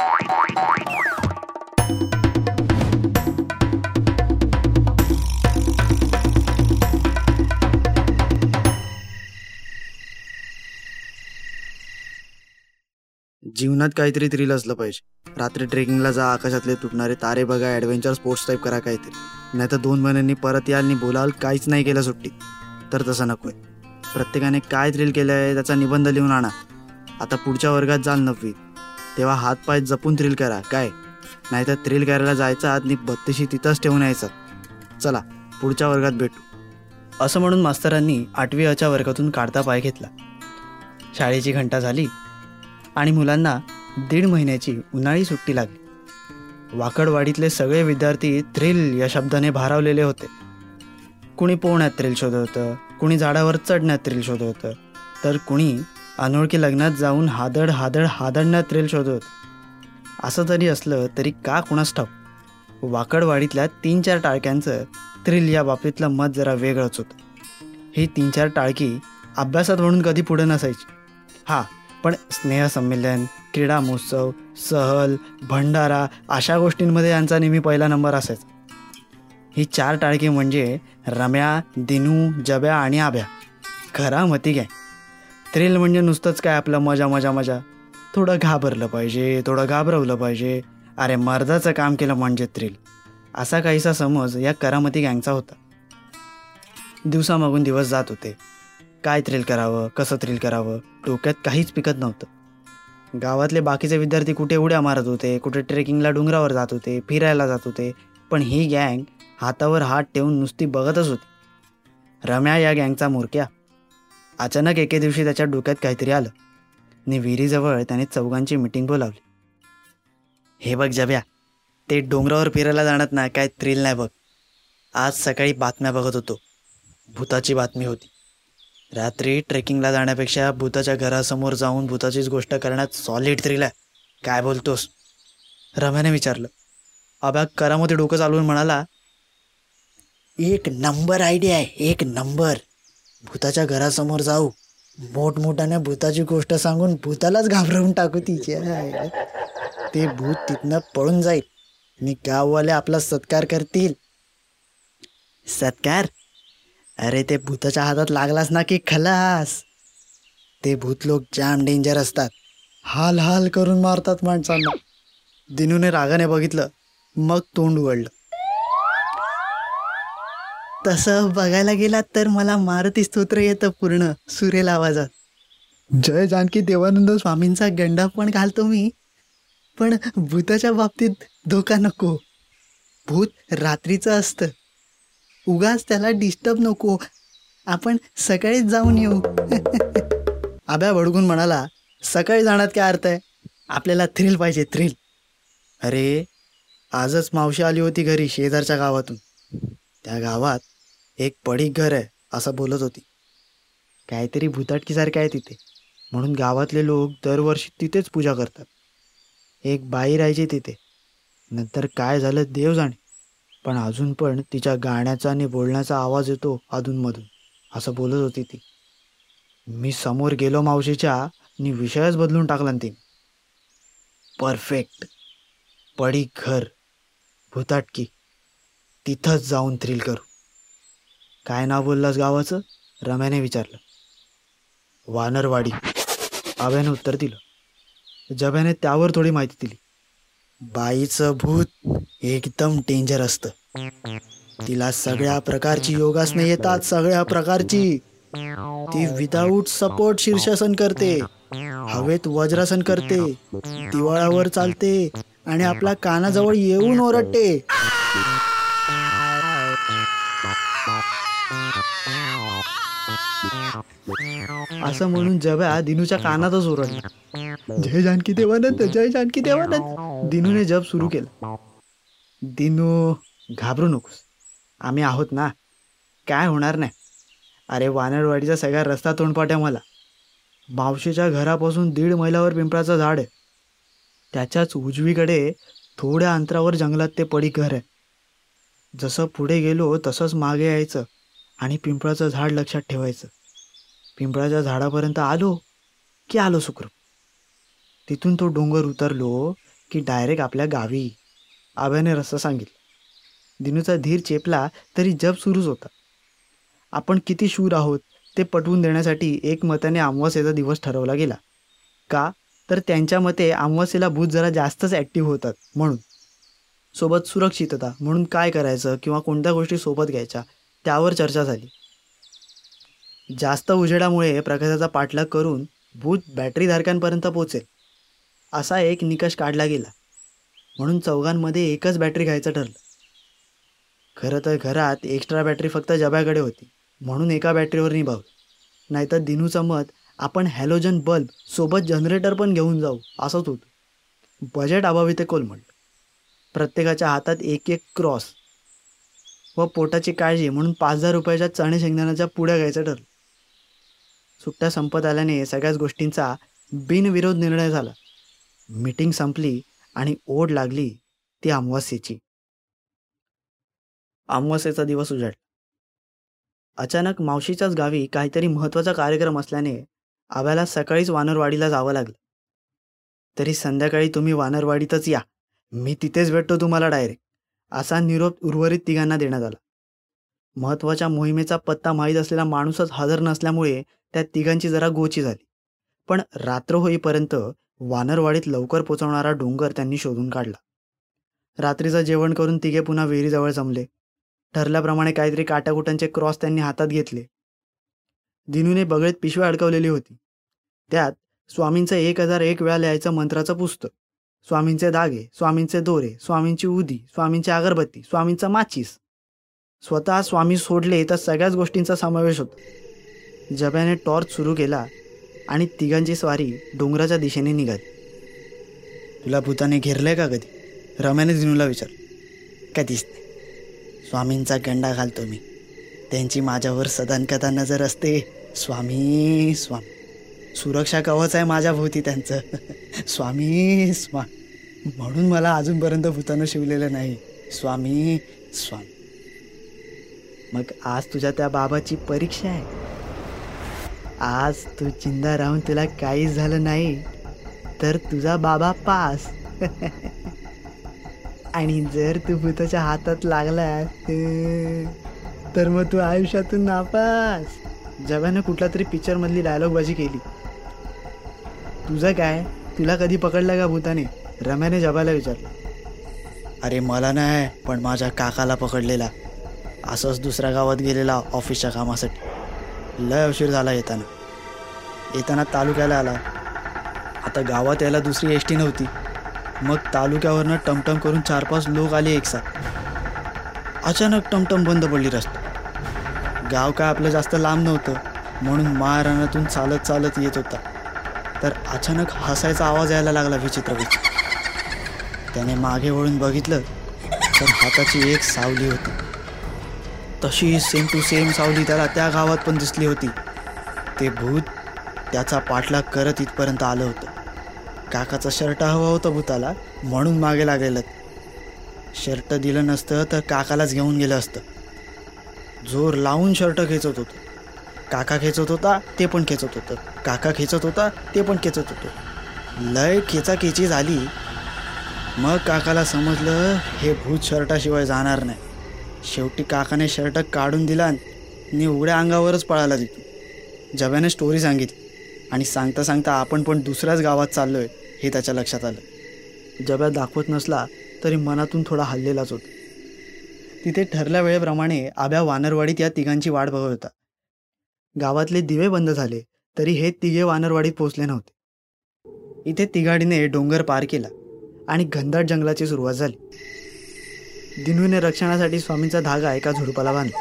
जीवनात काहीतरी थ्रिल असलं पाहिजे. रात्री ट्रेकिंगला जा आकाशातले तुटणारे तारे बघा ॲडव्हेंचर स्पोर्ट्स टाईप करा काहीतरी. नाही तर दोन महिन्यांनी परत याल आणि बोलाल काहीच नाही केलं सुट्टी तर तसं नकोय. प्रत्येकाने काय थ्रिल केलं आहे त्याचा निबंध लिहून आणा. आता पुढच्या वर्गात जाल नववी तेव्हा हात पाय जपून थ्रिल करा. काय? नाहीतर थ्रिल करायला जायचा आणि बत्तीशी तिथंच ठेवून यायचं. चला पुढच्या वर्गात भेटू. असं म्हणून मास्तरांनी आठवी अच्या वर्गातून काढता पाय घेतला. शाळेची घंटा झाली आणि मुलांना दीड महिन्याची उन्हाळी सुट्टी लागली. वाकडवाडीतले सगळे विद्यार्थी थ्रिल या शब्दाने भारावलेले होते. कुणी पोहण्यात थ्रिल शोधत होतं कुणी झाडावर चढण्यात थ्रिल शोधत होतं. तर कुणी अनोळखी लग्नात जाऊन हादड हादड हादडण्यात थ्रिल शोधत. असं जरी असलं तरी का कुणास ठाऊक? वाकडवाडीतल्या तीन चार टाळक्यांचं थ्रिल या बाबतीतलं मत जरा वेगळंच होतं. ही तीन चार टाळकी अभ्यासात म्हणून कधी पुढे नसायची. हां पण स्नेहसंमेलन क्रीडा महोत्सव सहल भंडारा अशा गोष्टींमध्ये यांचा नेहमी पहिला नंबर असायचा. ही चार टाळकी म्हणजे रम्या दिनू जब्या आणि आभ्या खरा मती घ्या. थ्रिल म्हणजे नुसतंच काय आपलं मजा मजा मजा. थोडं घाबरलं पाहिजे थोडं घाबरवलं पाहिजे. अरे मर्दाचं काम केलं म्हणजे थ्रिल असा काहीसा समज या करामती गँगचा होता. दिवसामागून दिवस जात होते. काय थ्रिल करावं कसं थ्रिल करावं डोक्यात काहीच पिकत नव्हतं. गावातले बाकीचे विद्यार्थी कुठे उड्या मारत होते कुठे ट्रेकिंगला डोंगरावर जात होते फिरायला जात होते. पण ही गँग हातावर हात ठेवून नुसती बघतच होती. रम्या या गँगचा मोरक्या अचानक एके दिवशी त्याच्या डोक्यात काहीतरी आलं. आणि विहिरीजवळ त्याने चौघांची मिटिंग बोलावली. हे बघ जब्या ते डोंगरावर फिरायला जाणार ना काय थ्रिल नाही बघ. आज सकाळी बातम्या बघत होतो. भूताची बातमी होती. रात्री ट्रेकिंगला जाण्यापेक्षा भूताच्या घरासमोर जाऊन भूताचीच गोष्ट करण्यात सॉलिड थ्रिल आहे. काय बोलतोस? रम्याने विचारलं. अभ्या करामध्ये डोकं चालवून म्हणाला एक नंबर आयडिया आहे एक नंबर. भूताच्या घरासमोर जाऊ. मोठमोठ्याने भूताची गोष्ट सांगून भूतालाच घाबरवून टाकू तिच्या ते भूत तिथनं पळून जाईल आणि गाववाले आपला सत्कार करतील. सत्कार? अरे ते भूताच्या हातात लागलास ना की खलास? ते भूत लोक जाम डेंजर असतात. हाल हाल करून मारतात माणसांना. दिनूने रागाने बघितलं मग तोंड उघडलं. तसं बघायला गेलात तर मला मारुती स्तोत्र येतं पूर्ण सुरेल आवाजात. जय जानकी देवानंद स्वामींचा गंडा पण घालतो मी पण भूताच्या बाबतीत धोका नको. भूत रात्रीचं असतं. उगाच त्याला डिस्टर्ब नको. आपण सकाळीच जाऊन येऊ. आब्या भडकून म्हणाला सकाळी जाण्यात काय अर्थ आहे? आपल्याला थ्रिल पाहिजे थ्रिल अरे आजच मावशी आली होती घरी शेजारच्या गावातून. त्या गावात एक पडीक घर आहे असं बोलत होती. काहीतरी भुताटकीसारखं आहे तिथे. म्हणून गावातले लोक दरवर्षी तिथेच पूजा करतात. एक बाई राहायची तिथे. नंतर काय झालं देव जाणे. पण अजून पण तिच्या गाण्याचा आणि बोलण्याचा आवाज येतो अधूनमधून असं बोलत होती ती. मी समोर गेलो मावशीच्या आणि विषयच बदलून टाकला ना तिने. परफेक्ट पडी घर भूताटकी. तिथंच जाऊन थ्रिल करू. काय नाव बोललास गावाचं? रम्याने विचारलं. वानरवाडी. आव्याने उत्तर दिलं. जब्याने त्यावर थोडी माहिती दिली. बाईचं भूत एकदम डेंजर असतं. तिला सगळ्या प्रकारची योगासनं येतात सगळ्या प्रकारची. ती विदाऊट सपोर्ट शीर्षासन करते. हवेत वज्रासन करते. दिवाळावर चालते आणि आपल्या कानाजवळ येऊन ओरडते. असं म्हणून जब्या दिनूच्या कानातच ओरडला. जय जानकी देवानंद जय जानकी देवानंद. दिनूने जप सुरू केलं. दिनू घाबरू नकोस. आम्ही आहोत ना? काय होणार नाही. अरे वानरवाडीचा सगळा रस्ता तोंडपाट्या मला. मावशीच्या घरापासून दीड मैलावर पिंपळाचं झाड आहे. त्याच्याच उजवीकडे थोड्या अंतरावर जंगलात ते पडी घर आहे. जसं पुढे गेलो तसंच मागे यायचं आणि पिंपळाचं झाड लक्षात ठेवायचं. पिंपळाच्या झाडापर्यंत आलो की आलो सुखरूप. तिथून तो डोंगर उतरलो की डायरेक्ट आपल्या गावी. आव्याने रस्ता सांगितलं. दिनूचा धीर चेपला तरी जप सुरूच होता. आपण किती शूर आहोत ते पटवून देण्यासाठी एकमताने अमावस्येचा दिवस ठरवला गेला. का? तर त्यांच्या मते अमावास्येला भूत जरा जास्तच ॲक्टिव्ह होतात म्हणून. सोबत सुरक्षितता म्हणून काय करायचं किंवा कोणत्या गोष्टी सोबत घ्यायच्या त्यावर चर्चा झाली. जास्त उजेडामुळे प्रकाशाचा पाठलाग करून भूत बॅटरीधारकांपर्यंत पोचेल असा एक निकष काढला गेला. म्हणून चौघांमध्ये एकच बॅटरी घ्यायचं ठरलं. खरं तर घरात एक्स्ट्रा बॅटरी फक्त जब्याकडे होती. म्हणून एका बॅटरीवर निभावलं. नाहीतर दिनूचं मत आपण हॅलोजन बल्ब सोबत जनरेटर पण घेऊन जाऊ असंच होतं. बजेट अभावी ते कोलमडलं प्रत्येकाच्या हातात एक एक क्रॉस. व पोटाची काळजी म्हणून पाच हजार रुपयाच्या चणे शेंगदाण्याच्या पुड्या घ्यायचं ठरलं. सुट्ट्या संपत आल्याने सगळ्याच गोष्टींचा बिनविरोध निर्णय झाला. मीटिंग संपली आणि ओढ लागली ती अमावस्येची. अमावस्येचा दिवस उजाडला अचानक मावशीच्याच गावी काहीतरी महत्त्वाचा कार्यक्रम असल्याने आव्याला सकाळीच वानरवाडीला जावं लागलं. तरी संध्याकाळी तुम्ही वानरवाडीतच या. मी तिथेच भेटतो तुम्हाला डायरेक्ट. असा निरोप उर्वरित तिघांना देण्यात आला. महत्त्वाच्या मोहिमेचा पत्ता माहीत असलेला माणूसच हजर नसल्यामुळे त्या तिघांची जरा गोची झाली. पण रात्र होईपर्यंत वानरवाडीत लवकर पोचवणारा डोंगर त्यांनी शोधून काढला. रात्रीचं जेवण करून तिघे पुन्हा विहिरीजवळ जमले. ठरल्याप्रमाणे काहीतरी काटाकुटांचे क्रॉस त्यांनी हातात घेतले. दिनूने बगळीत पिशव्या अडकवलेली होती. त्यात स्वामींचं एक हजार एक वेळा लिहायचं मंत्राचं पुस्तक. स्वामींचे दागे स्वामींचे दोरे स्वामींची उदी स्वामींची अगरबत्ती स्वामींचा माचीस स्वतः स्वामी सोडले तर सगळ्याच गोष्टींचा समावेश होता. जब्याने टॉर्च सुरू केला आणि तिघांची स्वारी डोंगराच्या दिशेने निघाली. तुला भूताने घेरलंय का कधी? रम्याने जिनूला विचार कधीच नाही. स्वामींचा गंडा घालतो मी. त्यांची माझ्यावर सदानकदा नजर असते. स्वामी स्वामी. सुरक्षा कवच आहे माझ्या भोवती त्यांचं. स्वामी स्वामी. म्हणून मला अजूनपर्यंत भूतानं शिवलेलं नाही. स्वामी स्वामी. मग आज तुझ्या त्या बाबाची परीक्षा आहे. आज तू चिंता राहून तुला काहीच झालं नाही तर तुझा बाबा पास. आणि जर तू भूताच्या हातात लागला तर मग तू आयुष्यातून नापास. जगानं कुठला तरी पिक्चरमधली डायलॉगबाजी केली. तुझं काय? तुला कधी पकडलं का भूताने? रम्याने जबाला विचारलं. अरे मला नाही पण माझ्या काकाला पकडलेला. असंच दुसऱ्या गावात गेलेला ऑफिसच्या कामासाठी. लय उशीर झाला येताना. येताना तालुक्याला आला. आता गावात यायला दुसरी एस टी नव्हती. मग तालुक्यावरनं टमटम करून चार पाच लोक आले एकसाथ अचानक टमटम बंद पडली रस्ता गाव काय आपलं जास्त लांब नव्हतं म्हणून महाराणातून चालत चालत येत होता. तर अचानक हसायचा आवाज यायला लागला विचित्र विचित्र त्याने मागे वळून बघितलं तर हाताची एक सावली होती. तशी सेम टू सेम सावली त्याला त्या गावात पण दिसली होती. ते भूत त्याचा पाठलाग करत इथपर्यंत आलं होतं. काकाचा शर्ट हवा होता भूताला म्हणून मागे लागलेलं. शर्ट दिलं नसतं तर काकालाच घेऊन गेलं असतं. जोर लावून शर्ट खेचत होतं. काका खेचत होता ते पण खेचत होतं. काका खेचत होता ते पण खेचत होतं. लय खेचाखेची झाली. मग काकाला समजलं हे भूत शर्टाशिवाय जाणार नाही. शेवटी काकाने शर्ट काढून दिला आणि उघड्या अंगावरच पळाला तिथून. जव्याने स्टोरी सांगितली. आणि सांगता सांगता आपण पण दुसऱ्याच गावात चाललोय हे त्याच्या लक्षात आलं. जब्या दाखवत नसला तरी मनातून थोडा हल्लेलाच होता. तिथे ठरल्या वेळेप्रमाणे आब्या वानरवाडीत या तिघांची वाट बघत होता. गावातले दिवे बंद झाले तरी हे तिघे वानरवाडीत पोहोचले नव्हते. इथे तिघाडीने डोंगर पार केला आणि घनदाट जंगलाची सुरुवात झाली. दिनूने रक्षणासाठी स्वामींचा धागा एका झुडपाला बांधला.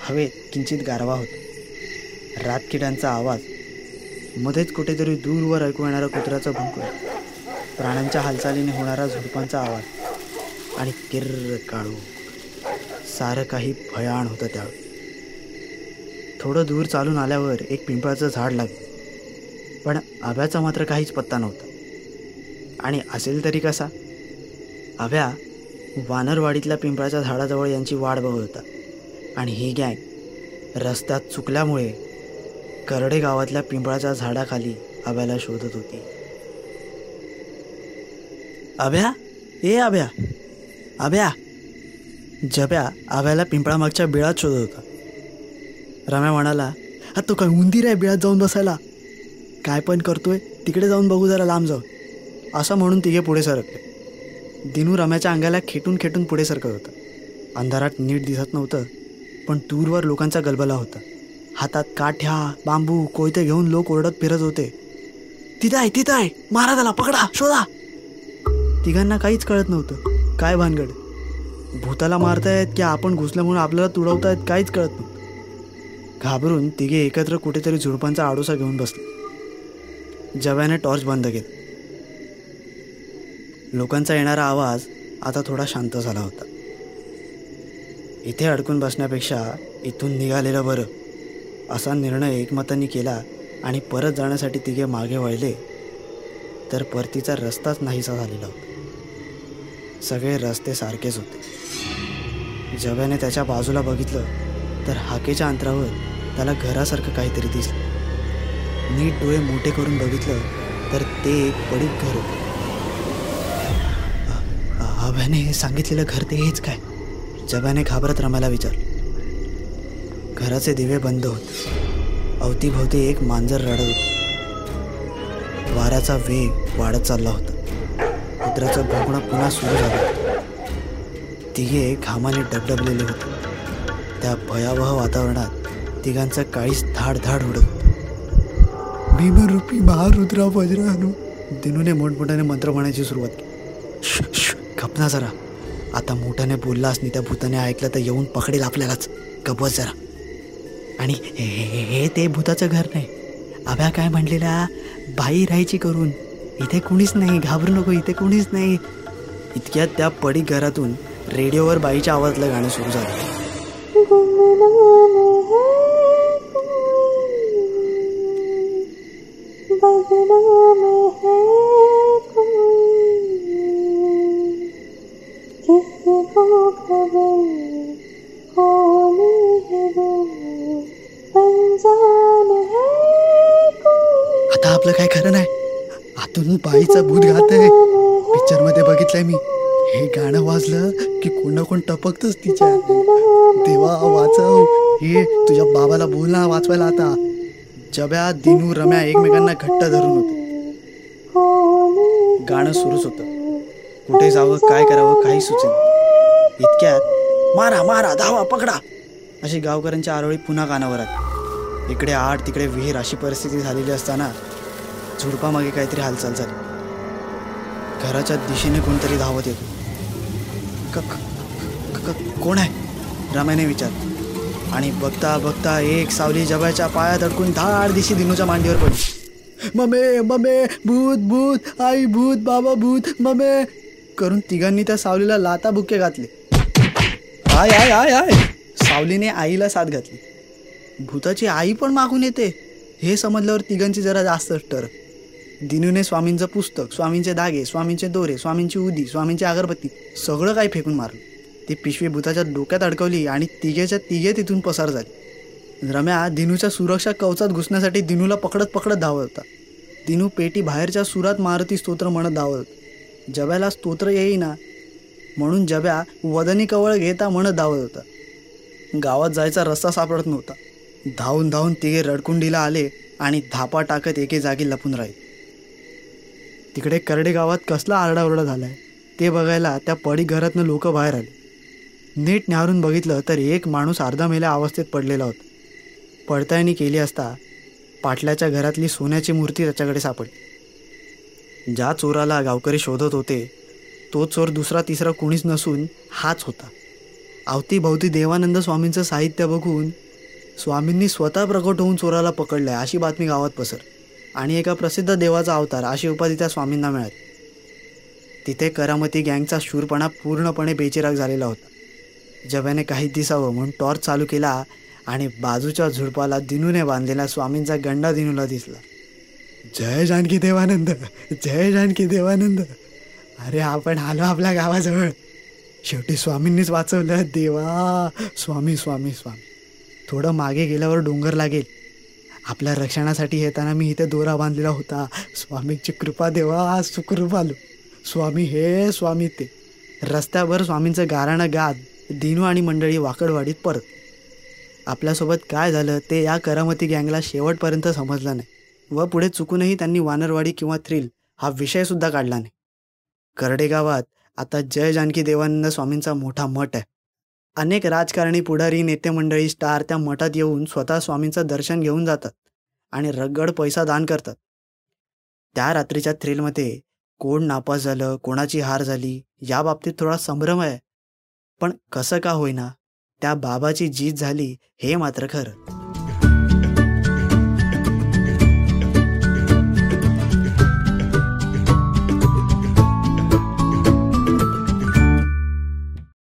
हवेत किंचित गारवा होता. रातकिड्यांचा आवाज मध्येच कुठेतरी दूरवर ऐकू येणारा कुत्र्याचा भुंक प्राण्यांच्या हालचालीने होणारा झुडपांचा आवाज आणि किर्र काळू. सारं काही भयाण होतं त्यावेळी. थोडं दूर चालून आल्यावर एक पिंपळाचं झाड लागलं. पण आभ्याचा मात्र काहीच पत्ता नव्हता. आणि असेल तरी कसा? आभ्या वानरवाडीतल्या पिंपळाच्या झाडाजवळ यांची वाट बघत होता. आणि ही गँग रस्त्यात चुकल्यामुळे करडे गावातल्या पिंपळाच्या झाडाखाली अभ्याला शोधत होती. अभ्या ए अभ्या अभ्या जब्या आव्याला पिंपळामागच्या बिळात शोधत होता. रम्या म्हणाला हा तो काय उंदीर आहे बिळात जाऊन बसायला? काय पण करतोय तिकडे जाऊन बघू जरा लांब जाऊन. असं म्हणून तिघे पुढे सरकले. दिनू रम्याच्या अंगाला खेटून खेटून पुढे सरकत होता. अंधारात नीट दिसत नव्हतं पण दूरवर लोकांचा गलबला होता. हातात काठ्या बांबू कोयते घेऊन लोक ओरडत फिरत होते. तिथं आहे तिथं आहे. मारा त्याला पकडा शोधा. तिघांना काहीच कळत नव्हतं. काय भानगड? भूताला मारतायत की आपण घुसल्यामुळे आपल्याला तुडवतायत काहीच कळत नव्हतं. घाबरून तिघे एकत्र कुठेतरी झुडपांचा आडोसा घेऊन बसले. जव्याने टॉर्च बंद केला. लोकांचा येणारा आवाज आता थोडा शांत झाला होता. इथे अडकून बसण्यापेक्षा इथून निघालेलं बरं असा निर्णय एकमतांनी केला आणि परत जाण्यासाठी तिघे मागे वळले तर परतीचा रस्ताच नाहीसा झालेला होता. सगळे रस्ते सारखेच होते. जव्याने त्याच्या बाजूला बघितलं तर हाकेच्या अंतरावर त्याला घरासारखं काहीतरी दिसलं. नीट डोळे मोठे करून बघितलं तर ते एक पडीक घर होतं. अ- हे सांगितलेलं घर ते हेच काय? जब्याने घाबरत रमाला विचारलं. घराचे दिवे बंद होते. अवतीभोवती एक मांजर रडत होत. वाऱ्याचा वेग वाढत चालला होता. कुत्र्याचं भोगणं पुन्हा सुरू झालं तिघे घामाने डबडबलेले होते. त्या भयावह वातावरणात तिघांचं काळीस धाड धाड उडत होतं. भीमरूपी महारुद्रा वज्रानू दिनूने मोठमोठ्याने मंत्र म्हणायची सुरुवात केली. श्श, ना जरा. आता मोठ्याने बोललास नाही त्या भूताने ऐकलं तर येऊन पकडेल आपल्यालाच. गपच जरा. आणि हे हे- हे ते भूताचं घर नाही. अभ्या काय म्हणलेला? बाई राहायची करून. इथे कुणीच नाही. घाबरू नको इथे कुणीच नाही. इतक्यात त्या पडीक घरातून रेडिओवर बाईच्या आवाजातलं गाणं सुरू झालं. आता आपलं काय खरं नाही? आतून बाईचा भूत घात आहे. पिक्चरमध्ये बघितलंय मी. हे गाणं वाजलं की कोण ना कोण टपकतच तिच्या. देवा वाचव. हे तुझ्या बाबाला बोल ना वाचवायला आता. जब्या दिनू रम्या एकमेकांना घट्ट धरून होते. गाणं सुरूच होतं. कुठे जावं काय करावं काही सुचेल इतक्यात. मारा मारा धावा पकडा. अशी गावकऱ्यांची आरोळी पुन्हा कानावर इकडे आड तिकडे विहीर अशी परिस्थिती झालेली असताना झुडपामागे काहीतरी हालचाल झाली. घराच्या दिशेने कोणतरी धावत येतो. क- कोण आहे? रम्याने विचार आणि बघता बघता एक सावली जबाच्या पायात अडकून धाड दिशी दिनूच्या मांडीवर पडली. ममे ममे भूत भूत आई भूत बाबा भूत ममे करून तिघांनी त्या सावलीला लाता बुके घातले. आय आय आय आय. सावलीने आईला साथ घातली. भूताची आई पण मागून येते. हे समजल्यावर तिघांची जरा जास्त टर दिनूने स्वामींचं पुस्तक स्वामींचे धागे स्वामींचे दोरे स्वामींची उदी स्वामींची अगरबत्ती सगळं काही फेकून मारलं. ती पिशवी भूताच्या डोक्यात अडकवली आणि तिघेच्या तिघे तिथून पसार झाली. रम्या दिनूच्या सुरक्षा कवचात घुसण्यासाठी दिनूला पकडत पकडत धावत होता. दिनू पेटी बाहेरच्या सुरात मारुती स्तोत्र म्हणत धावत होता. जब्याला स्तोत्र येईना म्हणून जब्या वदनी कवळ घेता म्हणत धावत होता. गावात जायचा रस्ता सापडत नव्हता. धावून धावून तिघे रडकुंडीला आले आणि धापा टाकत एके जागी लपून राहिले. तिकडे करडे गावात कसला आरडाओरडा झालाय ते बघायला त्या पडी घरातनं लोक बाहेर आले. नीट न्याहरून बघितलं तर एक माणूस अर्धा मेल्या अवस्थेत पडलेला होता. पडताळणी केली असता पाटल्याच्या घरातली सोन्याची मूर्ती त्याच्याकडे सापडली. ज्या चोराला गावकरी शोधत होते तो चोर दुसरा तिसरा कुणीच नसून हाच होता. अवतीभवती देवानंद स्वामींचं साहित्य बघून स्वामींनी स्वतः प्रकट होऊन चोराला पकडलंय अशी बातमी गावात पसर. आणि एका प्रसिद्ध देवाचा अवतार अशी उपाधी त्या स्वामींना मिळाली. तिथे करामती गँगचा शूरपणा पूर्णपणे बेचिराग झालेला होता. जव्याने काही दिसावं म्हणून टॉर्च चालू केला आणि बाजूच्या झुडपाला दिनूने बांधलेला स्वामींचा गंडा दिनूला दिसला. जय जानकी देवानंद जय जानकी देवानंद. अरे आपण आलो आपल्या गावाजवळ. शेवटी स्वामींनीच वाचवलं. देवा स्वामी स्वामी स्वामी. थोडं मागे गेल्यावर डोंगर लागेल. आपल्या रक्षणासाठी येताना मी इथे दोरा बांधलेला होता. स्वामींची कृपा देवा सुखरूप आलो स्वामी हे स्वामी ते. रस्त्यावर स्वामींचं गाराणं गात दिनू आणि मंडळी वाकडवाडीत परत. आपल्यासोबत काय झालं ते या करामती गँगला शेवटपर्यंत समजलं नाही. व पुढे चुकूनही त्यांनी वानरवाडी किंवा थ्रिल हा विषयसुद्धा काढला नाही. करडे गावात आता जय जानकी देवानंद स्वामींचा मोठा मठ आहे. अनेक राजकारणी पुढारी नेते मंडळी स्टार त्या मठात येऊन स्वतः स्वामींचं दर्शन घेऊन जातात आणि रगड पैसा दान करतात. त्या रात्रीच्या थ्रिलमध्ये कोण नापास झालं कोणाची हार झाली या बाबतीत थोडा संभ्रम आहे. पण कसं का होईना त्या बाबाची जीत झाली हे मात्र खरं.